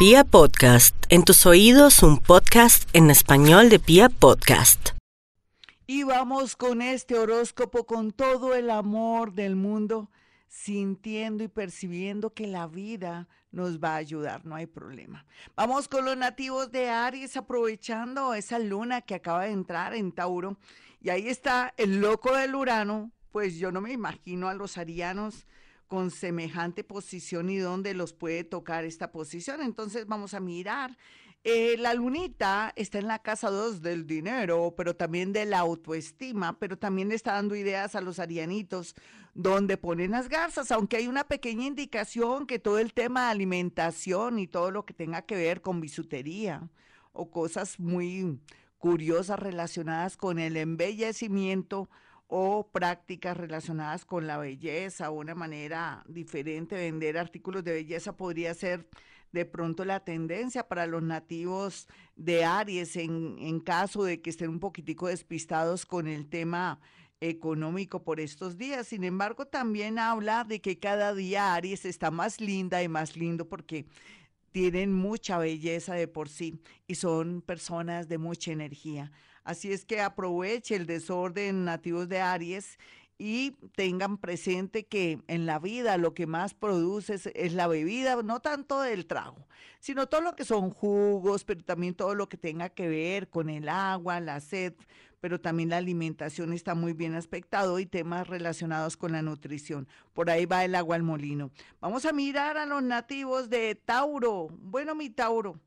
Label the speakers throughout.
Speaker 1: Pia Podcast, en tus oídos un podcast en español de Pia Podcast.
Speaker 2: Y vamos con este horóscopo con todo el amor del mundo, sintiendo y percibiendo que la vida nos va a ayudar, no hay problema. Vamos con los nativos de Aries, aprovechando esa luna que acaba de entrar en Tauro. Y ahí está el loco del Urano, pues yo no me imagino a los arianos con semejante posición y dónde los puede tocar esta posición. Entonces vamos a mirar. Eh, la lunita está en la casa 2 del dinero, pero también de la autoestima, pero también está dando ideas a los arianitos donde ponen las garzas, aunque hay una pequeña indicación que todo el tema de alimentación y todo lo que tenga que ver con bisutería o cosas muy curiosas relacionadas con el embellecimiento, o prácticas relacionadas con la belleza una manera diferente de vender artículos de belleza podría ser de pronto la tendencia para los nativos de Aries en, en caso de que estén un poquitico despistados con el tema económico por estos días. Sin embargo, también habla de que cada día Aries está más linda y más lindo porque tienen mucha belleza de por sí y son personas de mucha energía. Así es que aproveche el desorden nativos de Aries y tengan presente que en la vida lo que más produce es, la bebida, no tanto del trago, sino todo lo que son jugos, pero también todo lo que tenga que ver con el agua, la sed, pero también la alimentación está muy bien aspectado y temas relacionados con la nutrición. Por ahí va el agua al molino. Vamos a mirar a los nativos de Tauro. Bueno, mi Tauro,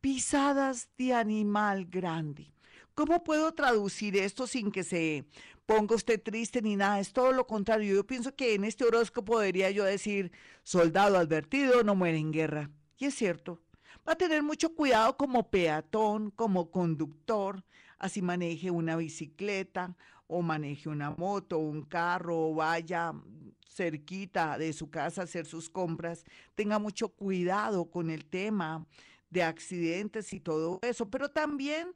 Speaker 2: pisadas de animal grande. ¿Cómo puedo traducir esto sin que se ponga usted triste ni nada? Es todo lo contrario. Yo pienso que en este horóscopo podría yo decir, soldado advertido no muere en guerra. Y es cierto. Va a tener mucho cuidado como peatón, como conductor, así maneje una bicicleta o maneje una moto, un carro o vaya cerquita de su casa a hacer sus compras. Tenga mucho cuidado con el tema de accidentes y todo eso, pero también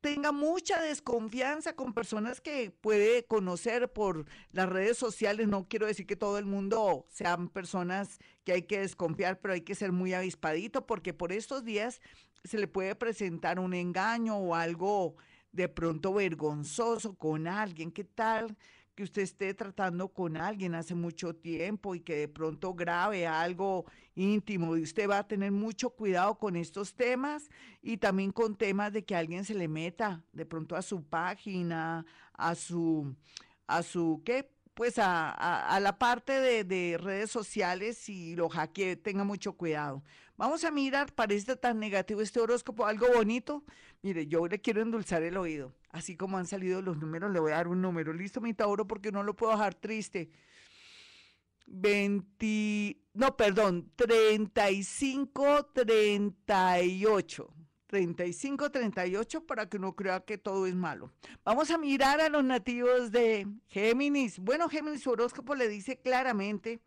Speaker 2: tenga mucha desconfianza con personas que puede conocer por las redes sociales. No quiero decir que todo el mundo sean personas que hay que desconfiar, pero hay que ser muy avispadito porque por estos días se le puede presentar un engaño o algo de pronto vergonzoso con alguien. ¿Qué tal? Que usted esté tratando con alguien hace mucho tiempo y que de pronto grabe algo íntimo y usted va a tener mucho cuidado con estos temas y también con temas de que alguien se le meta de pronto a su página, a su, a su, ¿qué? Pues a, a, la parte de, de, redes sociales y lo hackee, tenga mucho cuidado. Vamos a mirar, parece tan negativo este horóscopo, algo bonito. Mire, yo le quiero endulzar el oído. Así como han salido los números, le voy a dar un número. Listo, mi Tauro, porque no lo puedo dejar triste. 20, no, perdón, 35, 38. 35, 38 para que no crea que todo es malo. Vamos a mirar a los nativos de Géminis. Bueno, Géminis, su horóscopo le dice claramente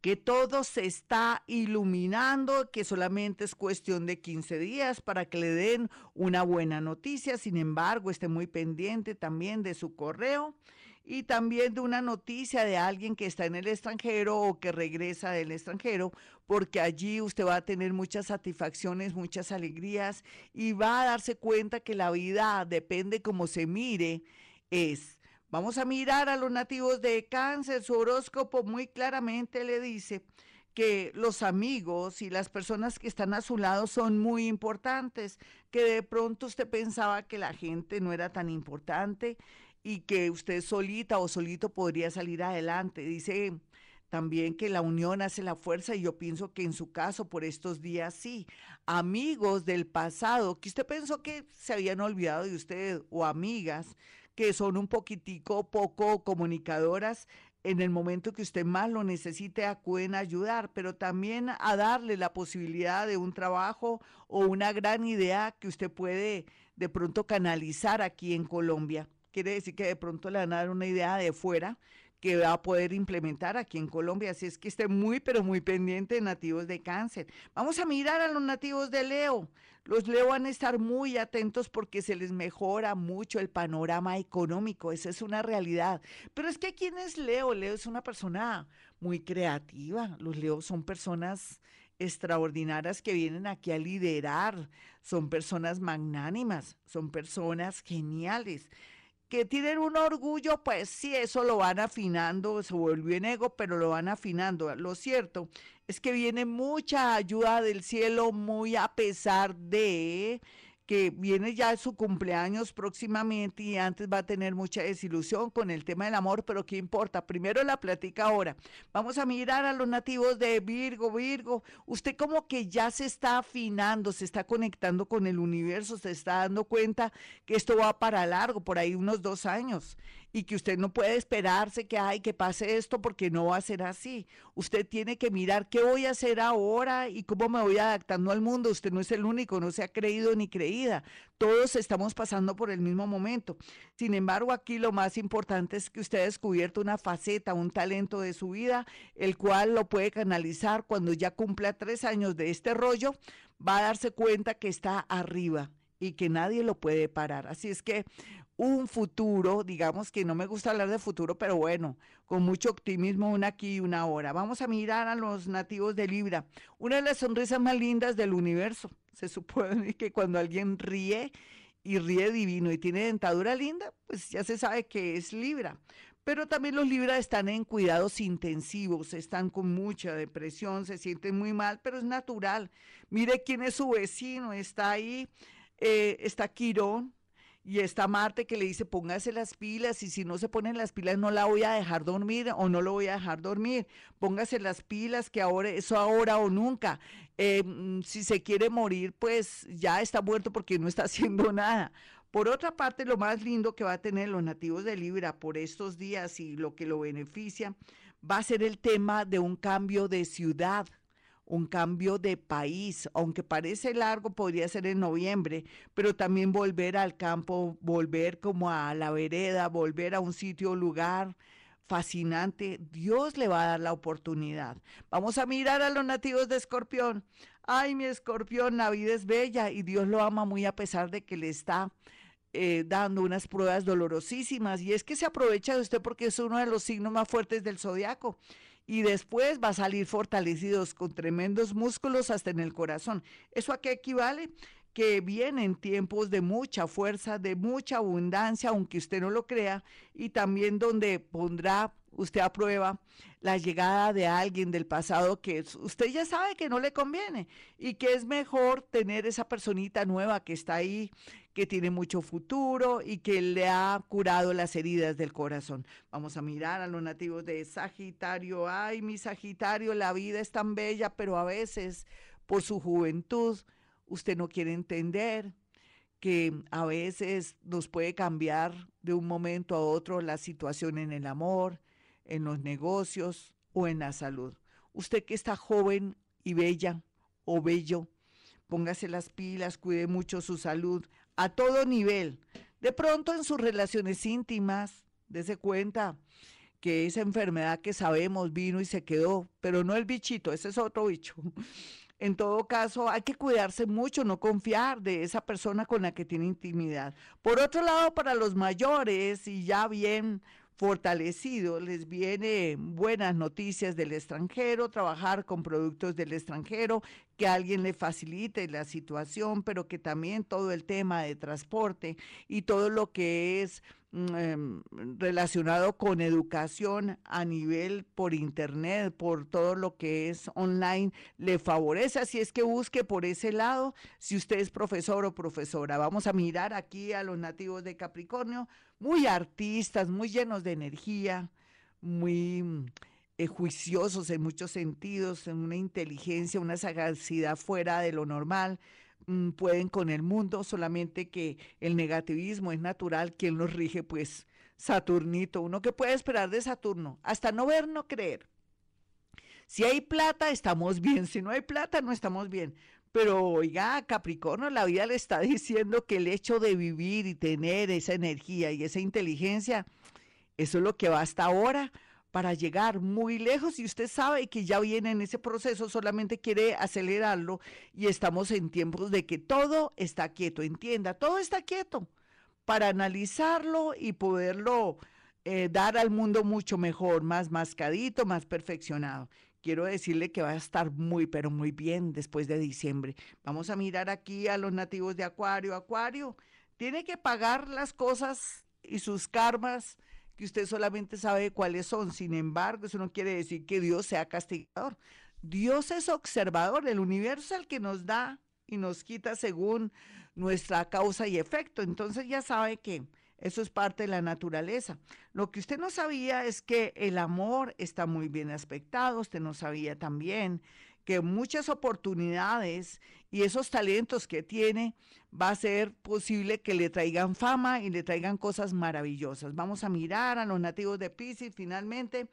Speaker 2: que todo se está iluminando, que solamente es cuestión de 15 días para que le den una buena noticia. Sin embargo, esté muy pendiente también de su correo y también de una noticia de alguien que está en el extranjero o que regresa del extranjero, porque allí usted va a tener muchas satisfacciones, muchas alegrías y va a darse cuenta que la vida depende como se mire, es Vamos a mirar a los nativos de cáncer. Su horóscopo muy claramente le dice que los amigos y las personas que están a su lado son muy importantes, que de pronto usted pensaba que la gente no era tan importante y que usted solita o solito podría salir adelante. Dice también que la unión hace la fuerza y yo pienso que en su caso por estos días sí. Amigos del pasado que usted pensó que se habían olvidado de usted o amigas que son un poquitico poco comunicadoras, en el momento que usted más lo necesite acuden a ayudar, pero también a darle la posibilidad de un trabajo o una gran idea que usted puede de pronto canalizar aquí en Colombia. Quiere decir que de pronto le van a dar una idea de fuera que va a poder implementar aquí en Colombia. Así es que esté muy, pero muy pendiente de nativos de cáncer. Vamos a mirar a los nativos de Leo. Los Leo van a estar muy atentos porque se les mejora mucho el panorama económico, esa es una realidad. Pero es que ¿quién es Leo? Leo es una persona muy creativa, los Leo son personas extraordinarias que vienen aquí a liderar. Son personas magnánimas, son personas geniales que tienen un orgullo, pues sí, eso lo van afinando, se volvió en ego, pero lo van afinando. Lo cierto es que viene mucha ayuda del cielo, muy a pesar de que viene ya su cumpleaños próximamente y antes va a tener mucha desilusión con el tema del amor, pero ¿qué importa? Primero la platica ahora. Vamos a mirar a los nativos de Virgo, Virgo. Usted como que ya se está afinando, se está conectando con el universo, se está dando cuenta que esto va para largo, por ahí unos dos años y que usted no puede esperarse que ay que pase esto porque no va a ser así. Usted tiene que mirar qué voy a hacer ahora y cómo me voy adaptando al mundo. Usted no es el único, no se ha creído ni creída. Todos estamos pasando por el mismo momento. Sin embargo, aquí lo más importante es que usted ha descubierto una faceta, un talento de su vida, el cual lo puede canalizar cuando ya cumpla tres años de este rollo, va a darse cuenta que está arriba y que nadie lo puede parar. Así es que un futuro, digamos que no me gusta hablar de futuro, pero bueno, con mucho optimismo, una aquí y una ahora. Vamos a mirar a los nativos de Libra. Una de las sonrisas más lindas del universo. Se supone que cuando alguien ríe y ríe divino y tiene dentadura linda, pues ya se sabe que es Libra. Pero también los Libra están en cuidados intensivos, están con mucha depresión, se sienten muy mal, pero es natural. Mire quién es su vecino, está ahí, eh, está Quirón, y está Marte que le dice póngase las pilas y si no se ponen las pilas no la voy a dejar dormir o no lo voy a dejar dormir. Póngase las pilas que ahora, eso ahora o nunca. Eh, mm, si se quiere morir, pues ya está muerto porque no está haciendo nada. Por otra parte, lo más lindo que va a tener los nativos de Libra por estos días y lo que lo beneficia va a ser el tema de un cambio de ciudad un cambio de país, aunque parece largo, podría ser en noviembre, pero también volver al campo, volver como a la vereda, volver a un sitio, lugar fascinante. Dios le va a dar la oportunidad. Vamos a mirar a los nativos de Escorpión. Ay, mi Escorpión, la vida es bella y Dios lo ama muy a pesar de que le está eh, dando unas pruebas dolorosísimas. Y es que se aprovecha de usted porque es uno de los signos más fuertes del zodiaco y después va a salir fortalecidos con tremendos músculos hasta en el corazón. ¿Eso a qué equivale? que vienen tiempos de mucha fuerza, de mucha abundancia, aunque usted no lo crea, y también donde pondrá usted a prueba la llegada de alguien del pasado que usted ya sabe que no le conviene y que es mejor tener esa personita nueva que está ahí, que tiene mucho futuro y que le ha curado las heridas del corazón. Vamos a mirar a los nativos de Sagitario. Ay, mi Sagitario, la vida es tan bella, pero a veces por su juventud usted no quiere entender que a veces nos puede cambiar de un momento a otro la situación en el amor, en los negocios o en la salud. Usted que está joven y bella o bello, póngase las pilas, cuide mucho su salud a todo nivel. De pronto en sus relaciones íntimas, dése cuenta que esa enfermedad que sabemos vino y se quedó, pero no el bichito, ese es otro bicho. En todo caso, hay que cuidarse mucho, no confiar de esa persona con la que tiene intimidad. Por otro lado, para los mayores y ya bien fortalecido, les viene buenas noticias del extranjero, trabajar con productos del extranjero, que alguien le facilite la situación, pero que también todo el tema de transporte y todo lo que es mm, em, relacionado con educación a nivel por internet, por todo lo que es online, le favorece. Así es que busque por ese lado, si usted es profesor o profesora. Vamos a mirar aquí a los nativos de Capricornio, muy artistas, muy llenos de energía, muy eh, juiciosos en muchos sentidos, en una inteligencia, una sagacidad fuera de lo normal, mm, pueden con el mundo, solamente que el negativismo es natural, quien los rige, pues Saturnito, uno que puede esperar de Saturno, hasta no ver, no creer. Si hay plata, estamos bien, si no hay plata, no estamos bien. Pero oiga, Capricornio, la vida le está diciendo que el hecho de vivir y tener esa energía y esa inteligencia, eso es lo que va hasta ahora para llegar muy lejos y usted sabe que ya viene en ese proceso, solamente quiere acelerarlo y estamos en tiempos de que todo está quieto, entienda, todo está quieto para analizarlo y poderlo eh, dar al mundo mucho mejor, más mascadito, más perfeccionado. Quiero decirle que va a estar muy, pero muy bien después de diciembre. Vamos a mirar aquí a los nativos de Acuario. Acuario, tiene que pagar las cosas y sus karmas que usted solamente sabe cuáles son. Sin embargo, eso no quiere decir que Dios sea castigador. Dios es observador, el universo es el que nos da y nos quita según nuestra causa y efecto. Entonces ya sabe que eso es parte de la naturaleza. Lo que usted no sabía es que el amor está muy bien aspectado, usted no sabía también que muchas oportunidades y esos talentos que tiene va a ser posible que le traigan fama y le traigan cosas maravillosas. Vamos a mirar a los nativos de Pisces finalmente,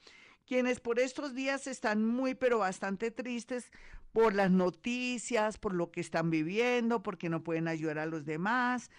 Speaker 2: quienes por estos días están muy pero bastante tristes por las noticias, por lo que están viviendo, porque no pueden ayudar a los demás,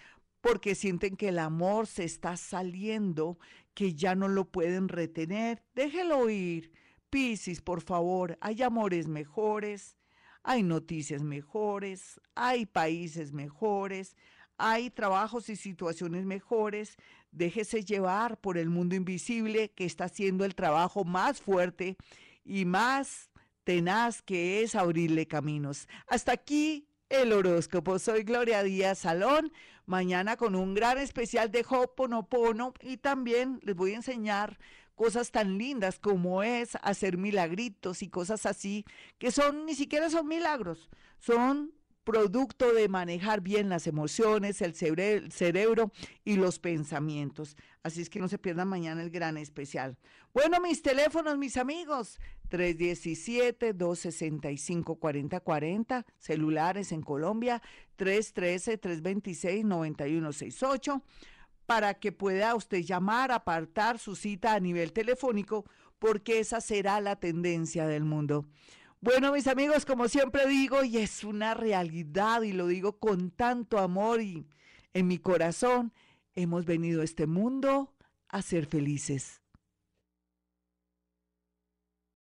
Speaker 2: porque sienten que el amor se está saliendo, que ya no lo pueden retener. Déjelo ir. Piscis, por favor, hay amores mejores, hay noticias mejores, hay países mejores, hay trabajos y situaciones mejores. Déjese llevar por el mundo invisible que está haciendo el trabajo más fuerte y más tenaz que es abrirle caminos. Hasta aquí el horóscopo. Soy Gloria Díaz Salón. Mañana con un gran especial de Hoponopono y también les voy a enseñar cosas tan lindas como es hacer milagritos y cosas así que son ni siquiera son milagros, son producto de manejar bien las emociones, el, cerebro y los pensamientos. Así es que no se pierdan mañana el gran especial. Bueno, mis teléfonos, mis amigos, 317-265-4040, celulares en Colombia, 313-326-9168, para que pueda usted llamar, apartar su cita a nivel telefónico, porque esa será la tendencia del mundo. Bueno, mis amigos, como siempre digo, y es una realidad, y lo digo con tanto amor y en mi corazón, hemos venido a este mundo a ser felices.